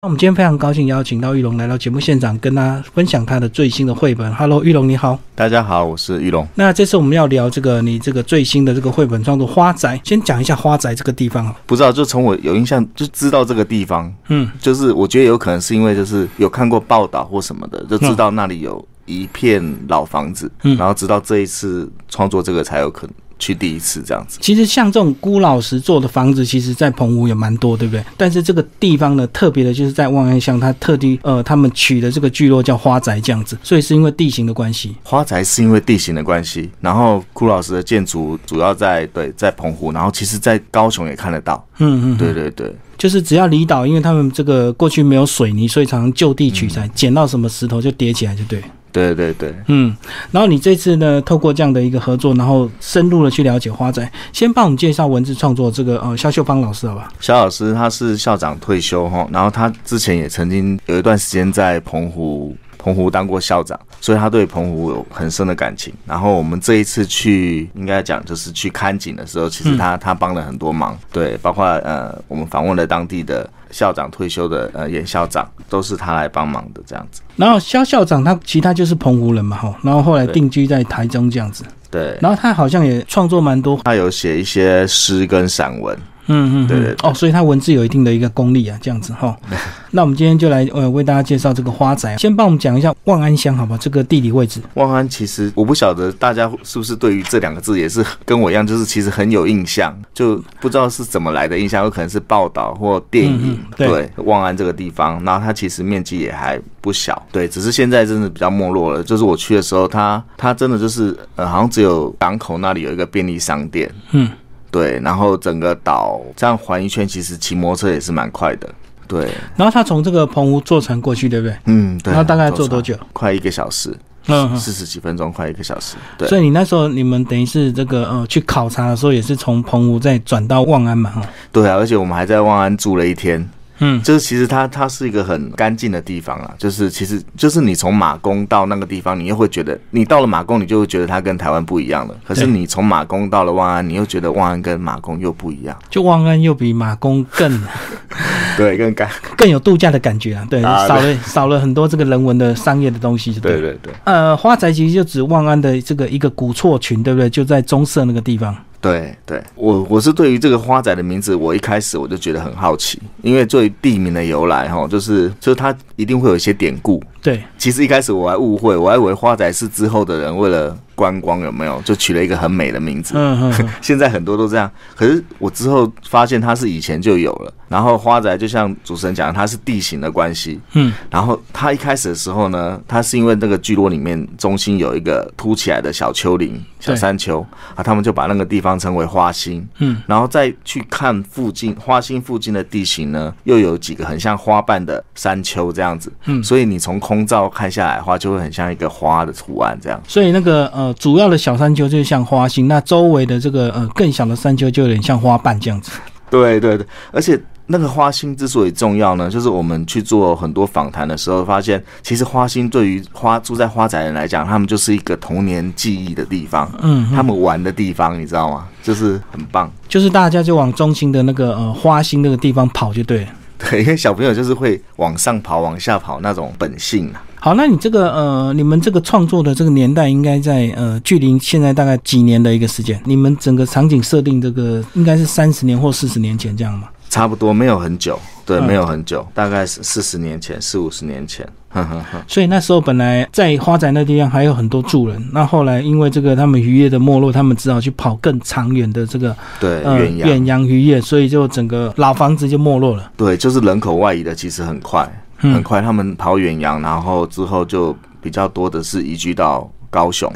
那我们今天非常高兴邀请到玉龙来到节目现场，跟大家分享他的最新的绘本。Hello，玉龙你好。大家好，我是玉龙。那这次我们要聊这个你这个最新的这个绘本创作《花宅》，先讲一下花宅这个地方啊。不知道，就从我有印象就知道这个地方，嗯，就是我觉得有可能是因为就是有看过报道或什么的，就知道那里有一片老房子，嗯，然后直到这一次创作这个才有可能。去第一次这样子，其实像这种孤老师做的房子，其实在澎湖也蛮多，对不对？但是这个地方呢，特别的就是在望安乡，它特地呃，他们取的这个聚落叫花宅这样子，所以是因为地形的关系。花宅是因为地形的关系，然后孤老师的建筑主要在对在澎湖，然后其实在高雄也看得到。嗯嗯，对对对，就是只要离岛，因为他们这个过去没有水泥，所以常常就地取材，捡到什么石头就叠起来，就对。对对对，嗯，然后你这次呢，透过这样的一个合作，然后深入的去了解花仔，先帮我们介绍文字创作这个呃肖秀芳老师好吧？肖老师他是校长退休哈，然后他之前也曾经有一段时间在澎湖。澎湖当过校长，所以他对澎湖有很深的感情。然后我们这一次去，应该讲就是去看景的时候，其实他他帮了很多忙。对，包括呃，我们访问了当地的校长退休的呃严校长，都是他来帮忙的这样子。然后肖校长他其他就是澎湖人嘛哈，然后后来定居在台中这样子。对。然后他好像也创作蛮多，他有写一些诗跟散文。嗯嗯，对对哦，所以它文字有一定的一个功力啊，这样子哈。那我们今天就来呃为大家介绍这个花仔，先帮我们讲一下万安乡，好吧？这个地理位置。万安其实我不晓得大家是不是对于这两个字也是跟我一样，就是其实很有印象，就不知道是怎么来的印象，有可能是报道或电影。对，万安这个地方，然后它其实面积也还不小，对，只是现在真的比较没落了。就是我去的时候，它它真的就是呃，好像只有港口那里有一个便利商店。嗯。对，然后整个岛这样环一圈，其实骑摩托车也是蛮快的。对，然后他从这个澎湖坐船过去，对不对？嗯，对。然后大概坐多久？快一个小时，嗯，四十几分钟，快一个小时。对。所以你那时候你们等于是这个呃去考察的时候，也是从澎湖再转到望安嘛？哈。对啊，而且我们还在望安住了一天。嗯，就是其实它它是一个很干净的地方啊，就是其实就是你从马公到那个地方，你又会觉得你到了马公，你就会觉得它跟台湾不一样了。可是你从马公到了万安，你又觉得万安跟马公又不一样，就万安又比马公更 对更干更有度假的感觉啊，对，少了少了很多这个人文的商业的东西，对对对。呃，花宅其实就指万安的这个一个古厝群，对不对？就在中社那个地方。对对，我我是对于这个花仔的名字，我一开始我就觉得很好奇，因为作为地名的由来哈，就是就是它一定会有一些典故。对，其实一开始我还误会，我还以为花仔是之后的人为了。观光有没有就取了一个很美的名字？嗯嗯，现在很多都这样。可是我之后发现它是以前就有了。然后花宅就像主持人讲，它是地形的关系。嗯，然后它一开始的时候呢，它是因为那个聚落里面中心有一个凸起来的小丘陵、小山丘啊，他们就把那个地方称为花心。嗯，然后再去看附近花心附近的地形呢，又有几个很像花瓣的山丘这样子。嗯，所以你从空照看下来的话，就会很像一个花的图案这样。所以那个呃。主要的小山丘就像花心，那周围的这个呃更小的山丘就有点像花瓣这样子。对对对，而且那个花心之所以重要呢，就是我们去做很多访谈的时候，发现其实花心对于花住在花宅人来讲，他们就是一个童年记忆的地方，嗯，他们玩的地方，你知道吗？就是很棒，就是大家就往中心的那个呃花心那个地方跑就对。对，因为小朋友就是会往上跑、往下跑那种本性啊。好，那你这个呃，你们这个创作的这个年代应该在呃，距离现在大概几年的一个时间？你们整个场景设定这个应该是三十年或四十年前这样吗？差不多，没有很久，对，没有很久，大概是四十年前、四五十年前。所以那时候本来在花仔那地方还有很多住人，那后来因为这个他们渔业的没落，他们只好去跑更长远的这个对远远洋渔业，所以就整个老房子就没落了。对，就是人口外移的其实很快。很快，他们跑远洋，然后之后就比较多的是移居到高雄。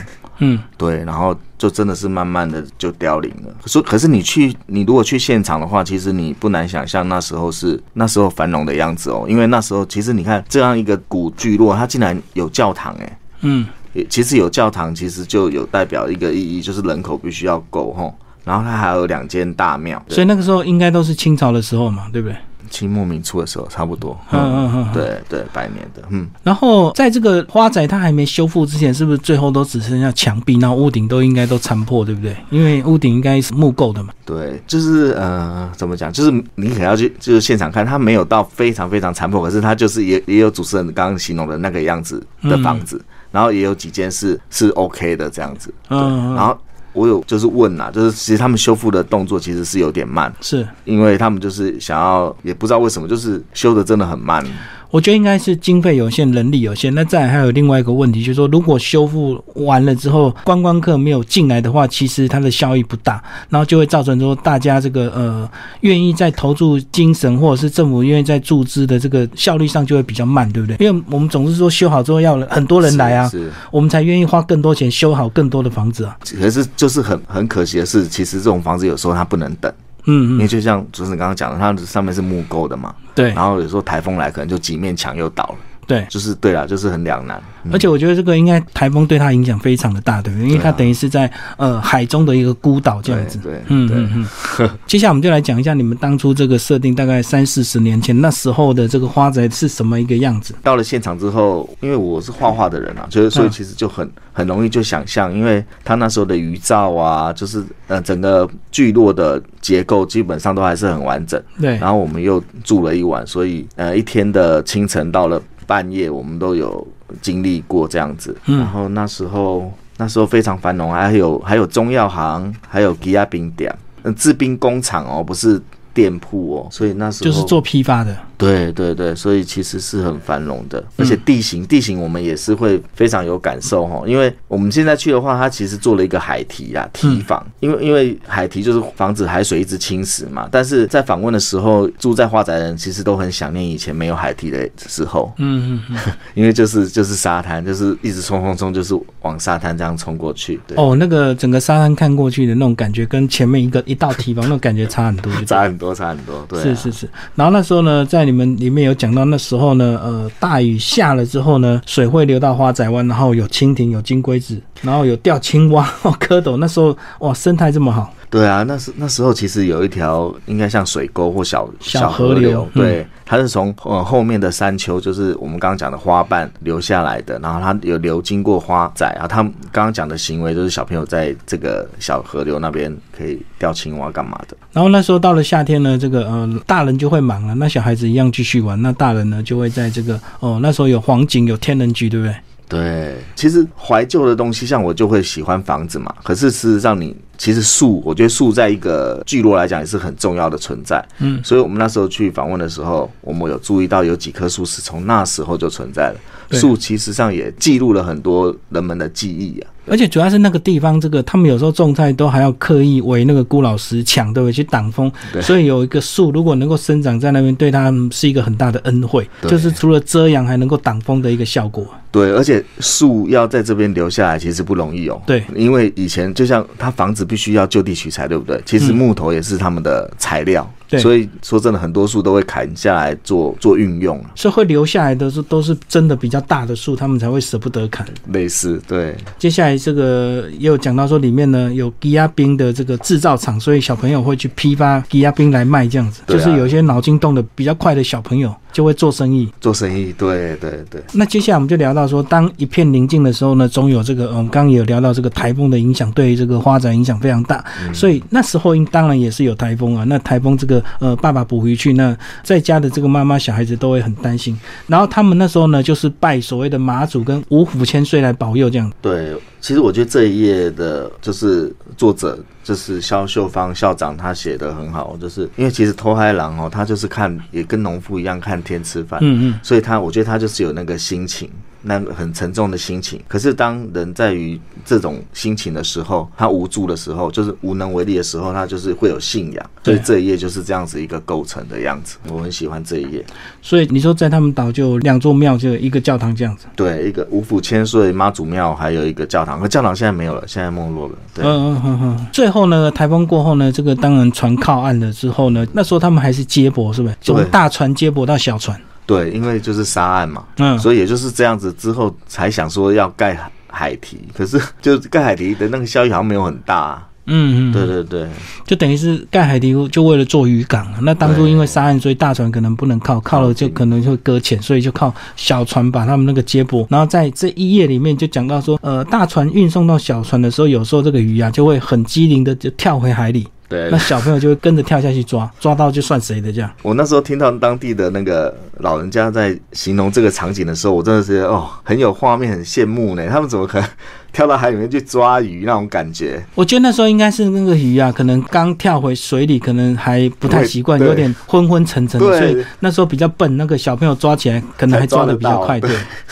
嗯，对，然后就真的是慢慢的就凋零了。可是，可是你去，你如果去现场的话，其实你不难想象那时候是那时候繁荣的样子哦。因为那时候，其实你看这样一个古聚落，它竟然有教堂，哎，嗯，其实有教堂，其实就有代表一个意义，就是人口必须要够吼。然后它还有两间大庙，所以那个时候应该都是清朝的时候嘛，对不对？清末明初的时候差不多。嗯嗯嗯，对对，百年的。嗯，然后在这个花宅它还没修复之前，是不是最后都只剩下墙壁，然后屋顶都应该都残破，对不对？因为屋顶应该是木构的嘛。对，就是呃，怎么讲？就是你可能要去就是现场看，它没有到非常非常残破，可是它就是也也有主持人刚刚形容的那个样子的房子，然后也有几间是是 OK 的这样子。嗯，然后。我有就是问呐，就是其实他们修复的动作其实是有点慢，是因为他们就是想要，也不知道为什么，就是修的真的很慢。我觉得应该是经费有限，人力有限。那再还有另外一个问题，就是说，如果修复完了之后，观光客没有进来的话，其实它的效益不大，然后就会造成说大家这个呃愿意在投注精神，或者是政府愿意在注资的这个效率上就会比较慢，对不对？因为我们总是说修好之后要很多人来啊，我们才愿意花更多钱修好更多的房子啊。可是就是很很可惜的是，其实这种房子有时候它不能等。嗯，因为就像主持人刚刚讲的，它上面是木构的嘛，对，然后有时候台风来，可能就几面墙又倒了。对，就是对啦，就是很两难。而且我觉得这个应该台风对它影响非常的大，对不对？因为它等于是在呃海中的一个孤岛这样子。对，嗯嗯嗯。接下来我们就来讲一下你们当初这个设定，大概三四十年前那时候的这个花宅是什么一个样子。到了现场之后，因为我是画画的人啊，就是所以其实就很很容易就想象，因为他那时候的余照啊，就是呃整个聚落的结构基本上都还是很完整。对。然后我们又住了一晚，所以呃一天的清晨到了。半夜我们都有经历过这样子，然后那时候那时候非常繁荣，还有还有中药行，还有吉亚冰店，嗯，制冰工厂哦，不是店铺哦，所以那时候就是做批发的。对对对，所以其实是很繁荣的，而且地形地形我们也是会非常有感受哈，因为我们现在去的话，它其实做了一个海堤啊堤防，因为因为海堤就是防止海水一直侵蚀嘛，但是在访问的时候，住在花宅人其实都很想念以前没有海堤的时候，嗯嗯嗯，因为就是就是沙滩，就是一直冲冲冲，就是往沙滩这样冲过去。对。哦，那个整个沙滩看过去的那种感觉，跟前面一个一道堤防那种感觉差很多，差很多，差很多，对，是是是。然后那时候呢，在你你们里面有讲到那时候呢，呃，大雨下了之后呢，水会流到花仔湾，然后有蜻蜓，有金龟子，然后有钓青蛙、蝌蚪。那时候哇，生态这么好。对啊，那时那时候其实有一条应该像水沟或小小河流，对，它是从呃后面的山丘，就是我们刚刚讲的花瓣流下来的，然后它有流经过花仔啊，他们刚刚讲的行为就是小朋友在这个小河流那边可以钓青蛙干嘛的。然后那时候到了夏天呢，这个呃大人就会忙了，那小孩子一样继续玩，那大人呢就会在这个哦那时候有黄景有天人菊，对不对？对，其实怀旧的东西，像我就会喜欢房子嘛。可是事实上，你其实树，我觉得树在一个聚落来讲也是很重要的存在。嗯，所以我们那时候去访问的时候，我们有注意到有几棵树是从那时候就存在了。树其实上也记录了很多人们的记忆啊。而且主要是那个地方，这个他们有时候种菜都还要刻意围那个孤老石墙，对不对？去挡风。所以有一个树如果能够生长在那边，对他们是一个很大的恩惠，就是除了遮阳，还能够挡风的一个效果。对，而且树要在这边留下来，其实不容易哦。对，因为以前就像他房子必须要就地取材，对不对？其实木头也是他们的材料。所以说真的，很多树都会砍下来做做运用所以会留下来的是都是真的比较大的树，他们才会舍不得砍。类似对。接下来这个也有讲到说，里面呢有低压冰的这个制造厂，所以小朋友会去批发低压冰来卖，这样子，就是有些脑筋动的比较快的小朋友。就会做生意，做生意，对对对。那接下来我们就聊到说，当一片宁静的时候呢，总有这个，我们刚刚有聊到这个台风的影响，对于这个花展影响非常大。所以那时候应当然也是有台风啊。那台风这个，呃，爸爸补回去，那在家的这个妈妈小孩子都会很担心。然后他们那时候呢，就是拜所谓的妈祖跟五虎千岁来保佑这样。对。其实我觉得这一页的，就是作者，就是肖秀芳校长，他写的很好，就是因为其实偷海狼哦，他就是看也跟农夫一样看天吃饭，嗯嗯，所以他我觉得他就是有那个心情。那很沉重的心情，可是当人在于这种心情的时候，他无助的时候，就是无能为力的时候，他就是会有信仰。所以这一页就是这样子一个构成的样子，我很喜欢这一页。所以你说在他们岛就两座庙，就一个教堂这样子。对，一个五府千岁妈祖庙，还有一个教堂。可教堂现在没有了，现在没落了。对，嗯嗯嗯嗯。最后呢，台风过后呢，这个当然船靠岸了之后呢，那时候他们还是接驳，是不是？从大船接驳到小船。对，因为就是沙岸嘛，嗯，所以也就是这样子之后才想说要盖海堤，可是就盖海堤的那个效益好像没有很大，嗯嗯，对对对，就等于是盖海堤就为了做渔港。那当初因为沙岸，所以大船可能不能靠，靠了就可能会搁浅，所以就靠小船把他们那个接驳。然后在这一页里面就讲到说，呃，大船运送到小船的时候，有时候这个鱼啊就会很机灵的就跳回海里。对，那小朋友就会跟着跳下去抓，抓到就算谁的这样。我那时候听到当地的那个老人家在形容这个场景的时候，我真的是哦，很有画面，很羡慕呢。他们怎么可能？跳到海里面去抓鱼那种感觉，我觉得那时候应该是那个鱼啊，可能刚跳回水里，可能还不太习惯，有点昏昏沉沉的，所以那时候比较笨。那个小朋友抓起来可能还抓的比较快，对，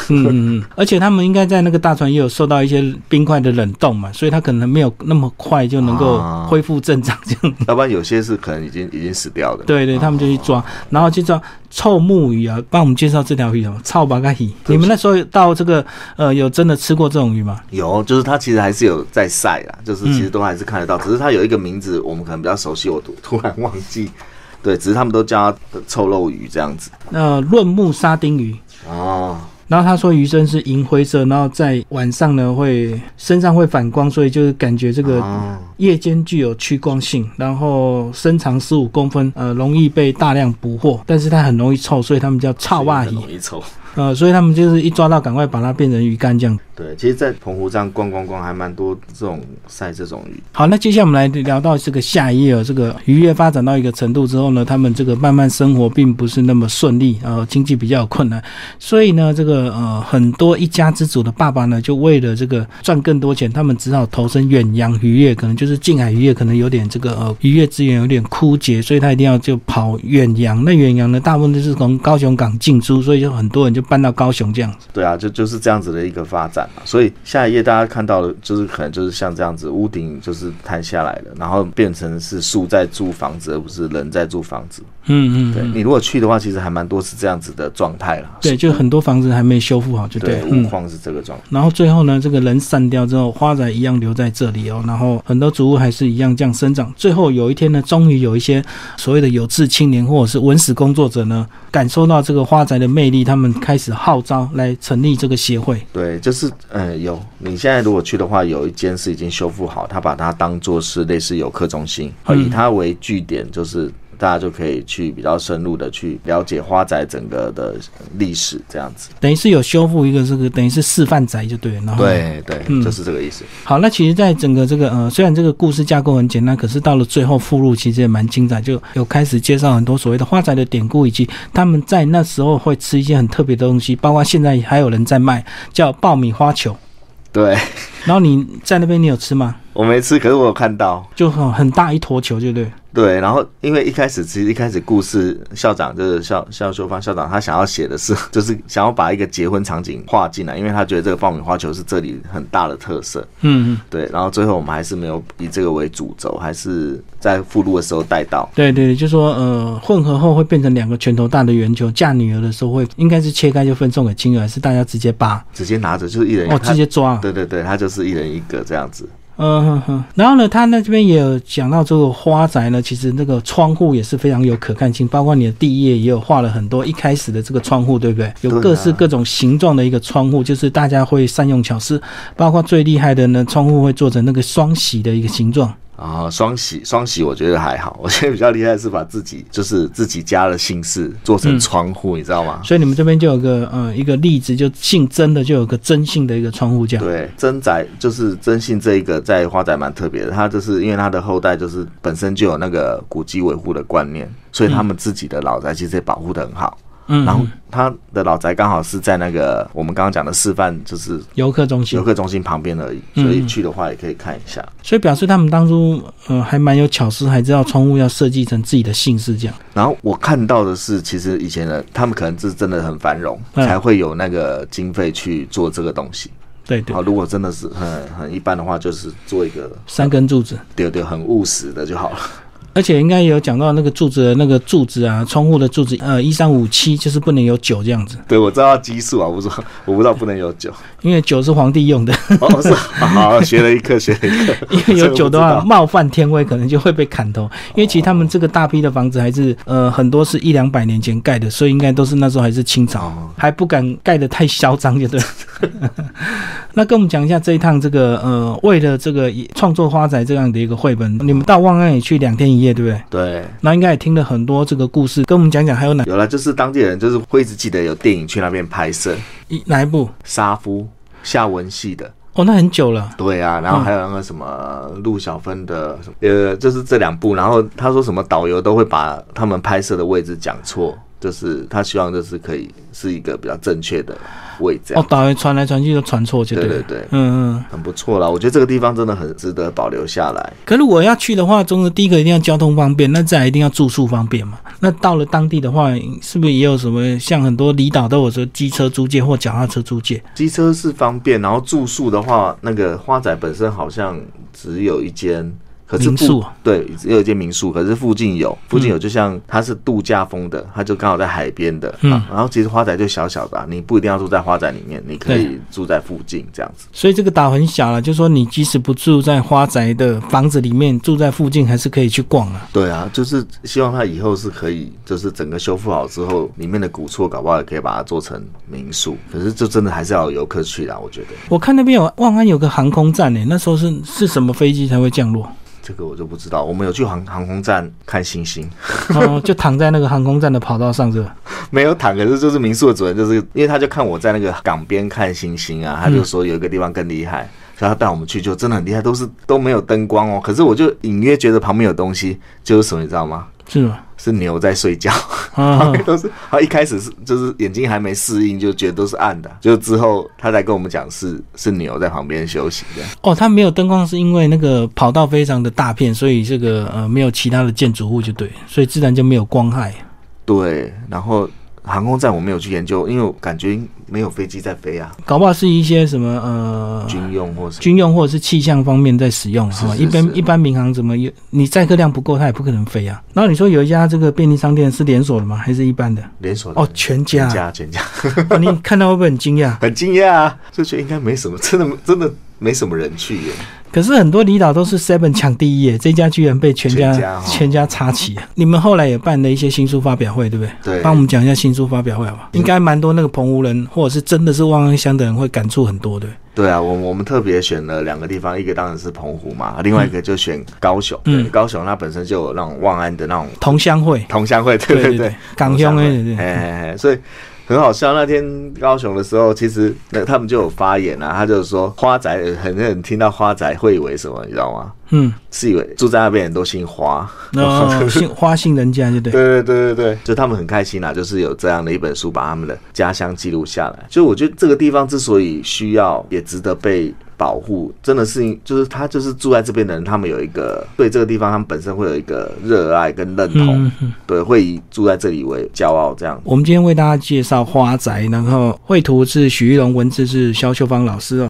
嗯嗯嗯。而且他们应该在那个大船也有受到一些冰块的冷冻嘛，所以他可能没有那么快就能够恢复正常这样。要不然有些是可能已经已经死掉的。对对，他们就去抓，然后去抓。臭木鱼啊，帮我们介绍这条鱼哦？臭八嘎鱼。你们那时候到这个呃，有真的吃过这种鱼吗？有，就是它其实还是有在晒啦，就是其实都还是看得到，只是它有一个名字，我们可能比较熟悉，我突突然忘记。对，只是他们都叫它臭肉鱼这样子。那润木沙丁鱼哦。然后他说鱼身是银灰色，然后在晚上呢会身上会反光，所以就是感觉这个夜间具有趋光性。然后身长十五公分，呃，容易被大量捕获，但是它很容易臭，所以他们叫臭袜鱼。容易臭。呃，所以他们就是一抓到，赶快把它变成鱼干这样。对，其实，在澎湖这样逛逛逛，还蛮多这种晒这种鱼。好，那接下来我们来聊到这个下一页，这个渔业发展到一个程度之后呢，他们这个慢慢生活并不是那么顺利，呃，经济比较有困难。所以呢，这个呃，很多一家之主的爸爸呢，就为了这个赚更多钱，他们只好投身远洋渔业，可能就是近海渔业，可能有点这个呃渔业资源有点枯竭，所以他一定要就跑远洋。那远洋呢，大部分都是从高雄港进出，所以就很多人就。搬到高雄这样子，对啊，就就是这样子的一个发展嘛。所以下一页大家看到的，就是可能就是像这样子，屋顶就是摊下来了，然后变成是树在住房子，而不是人在住房子。嗯嗯，对你如果去的话，其实还蛮多是这样子的状态了。对，就很多房子还没修复好，就对，屋况是这个状态。然后最后呢，这个人散掉之后，花仔一样留在这里哦。然后很多植物还是一样这样生长。最后有一天呢，终于有一些所谓的有志青年或者是文史工作者呢，感受到这个花仔的魅力，他们开始号召来成立这个协会。对，就是呃，有你现在如果去的话，有一间是已经修复好，他把它当做是类似游客中心，以它为据点，就是。大家就可以去比较深入的去了解花宅整个的历史，这样子等于是有修复一个这个等于是示范宅就对了，然后对对，就是这个意思。好，那其实，在整个这个呃，虽然这个故事架构很简单，可是到了最后附录其实也蛮精彩，就有开始介绍很多所谓的花宅的典故，以及他们在那时候会吃一些很特别的东西，包括现在还有人在卖叫爆米花球。对，然后你在那边你有吃吗？我没吃，可是我有看到，就很很大一坨球，对不对？对，然后因为一开始其实一开始故事校长就是校校修方校长，他想要写的是，就是想要把一个结婚场景画进来，因为他觉得这个爆米花球是这里很大的特色。嗯嗯，对。然后最后我们还是没有以这个为主轴，还是在附录的时候带到。对对，就说呃，混合后会变成两个拳头大的圆球，嫁女儿的时候会应该是切开就分送给亲友，还是大家直接扒？直接拿着就是一人哦，直接抓。对对对，他就是一人一个这样子。嗯哼哼，然后呢，他那这边也有讲到这个花宅呢，其实那个窗户也是非常有可看性，包括你的第一页也有画了很多一开始的这个窗户，对不对？有各式各种形状的一个窗户，就是大家会善用巧思，包括最厉害的呢，窗户会做成那个双喜的一个形状。啊，双喜双喜，我觉得还好。我觉得比较厉害是把自己就是自己家的姓氏做成窗户，你知道吗？所以你们这边就有个呃一个例子，就姓曾的就有个曾姓的一个窗户这样。对，曾仔就是曾姓这一个在花仔蛮特别的，他就是因为他的后代就是本身就有那个古迹维护的观念，所以他们自己的老宅其实也保护的很好。嗯，然后他的老宅刚好是在那个我们刚刚讲的示范，就是游客中心，游客中心旁边而已，所以去的话也可以看一下。所以表示他们当初呃还蛮有巧思，还知道窗户要设计成自己的姓氏这样。然后我看到的是，其实以前的他们可能是真的很繁荣，才会有那个经费去做这个东西。对对。好，如果真的是很很一般的话，就是做一个三根柱子，对对，很务实的就好了。而且应该有讲到那个柱子的那个柱子啊，窗户的柱子，呃，一三五七就是不能有酒这样子。对，我知道基数啊，我不知道我不知道不能有酒，因为酒是皇帝用的。哦，是，好，学了一课，学了一课。因为有酒的话，冒犯天威，可能就会被砍头。因为其实他们这个大批的房子还是呃很多是一两百年前盖的，所以应该都是那时候还是清朝，还不敢盖的太嚣张，就对。那跟我们讲一下这一趟这个呃，为了这个创作花仔这样的一个绘本，你们到望安也去两天一夜，对不对？对。那应该也听了很多这个故事，跟我们讲讲还有哪？有了，就是当地人就是会一直记得有电影去那边拍摄，一哪一部？沙夫夏文系的。哦，那很久了。对啊，然后还有那个什么陆小芬的，呃，就是这两部。然后他说什么导游都会把他们拍摄的位置讲错。就是他希望就是可以是一个比较正确的位置哦，导游传来传去都传错，就对对对，嗯嗯，很不错啦。我觉得这个地方真的很值得保留下来。可如果要去的话，中的第一个一定要交通方便，那再一定要住宿方便嘛。那到了当地的话，是不是也有什么像很多离岛都有说机车租借或脚踏车租借？机车是方便，然后住宿的话，那个花仔本身好像只有一间。民宿对，只有一间民宿，可是附近有，附近有，就像它是度假风的，它就刚好在海边的。嗯，然后其实花仔就小小的，你不一定要住在花仔里面，你可以住在附近这样子。所以这个岛很小了，就说你即使不住在花宅的房子里面，住在附近还是可以去逛啊。对啊，就是希望它以后是可以，就是整个修复好之后，里面的古厝搞不好也可以把它做成民宿。可是这真的还是要有游客去啦，我觉得。我看那边有万安有个航空站呢，那时候是是什么飞机才会降落？这个我就不知道，我们有去航航空站看星星，哦，就躺在那个航空站的跑道上，是吧？没有躺，可是就是民宿的主人，就是因为他就看我在那个港边看星星啊，他就说有一个地方更厉害，所以他带我们去，就真的很厉害，都是都没有灯光哦，可是我就隐约觉得旁边有东西，就是什么，你知道吗？是吗？是牛在睡觉，旁边都是。他一开始是就是眼睛还没适应，就觉得都是暗的。就之后他才跟我们讲，是是牛在旁边休息的。哦，他没有灯光，是因为那个跑道非常的大片，所以这个呃没有其他的建筑物，就对，所以自然就没有光害。对，然后。航空站我没有去研究，因为我感觉没有飞机在飞啊。搞不好是一些什么呃军用或是军用或者是气象方面在使用啊。一般一般民航怎么有你载客量不够，它也不可能飞啊。然后你说有一家这个便利商店是连锁的吗？还是一般的？连锁哦，全家全家全家。你看到会不会很惊讶？很惊讶啊！就觉得应该没什么，真的真的没什么人去耶。可是很多离岛都是 Seven 抢第一耶，这家居然被全家全家插旗。你们后来也办了一些新书发表会，对不对？对，帮我们讲一下新书发表会好不好？应该蛮多那个澎湖人或者是真的是望安乡的人会感触很多，对。对啊，我我们特别选了两个地方，一个当然是澎湖嘛，另外一个就选高雄。嗯，高雄它本身就有那种望安的那种同乡会，同乡会，对对对，港乡会，对对。所以。很好笑，那天高雄的时候，其实那他们就有发言啊，他就是说花仔，很多人听到花仔会以为什么，你知道吗？嗯，是以为住在那边人都姓花，姓花姓人家，就对？对对对对对，就他们很开心啊，就是有这样的一本书，把他们的家乡记录下来。就我觉得这个地方之所以需要，也值得被。保护真的是，就是他就是住在这边的人，他们有一个对这个地方，他们本身会有一个热爱跟认同，对，会以住在这里为骄傲这样。我们今天为大家介绍花宅，然后绘图是许玉龙，文字是肖秀芳老师哦。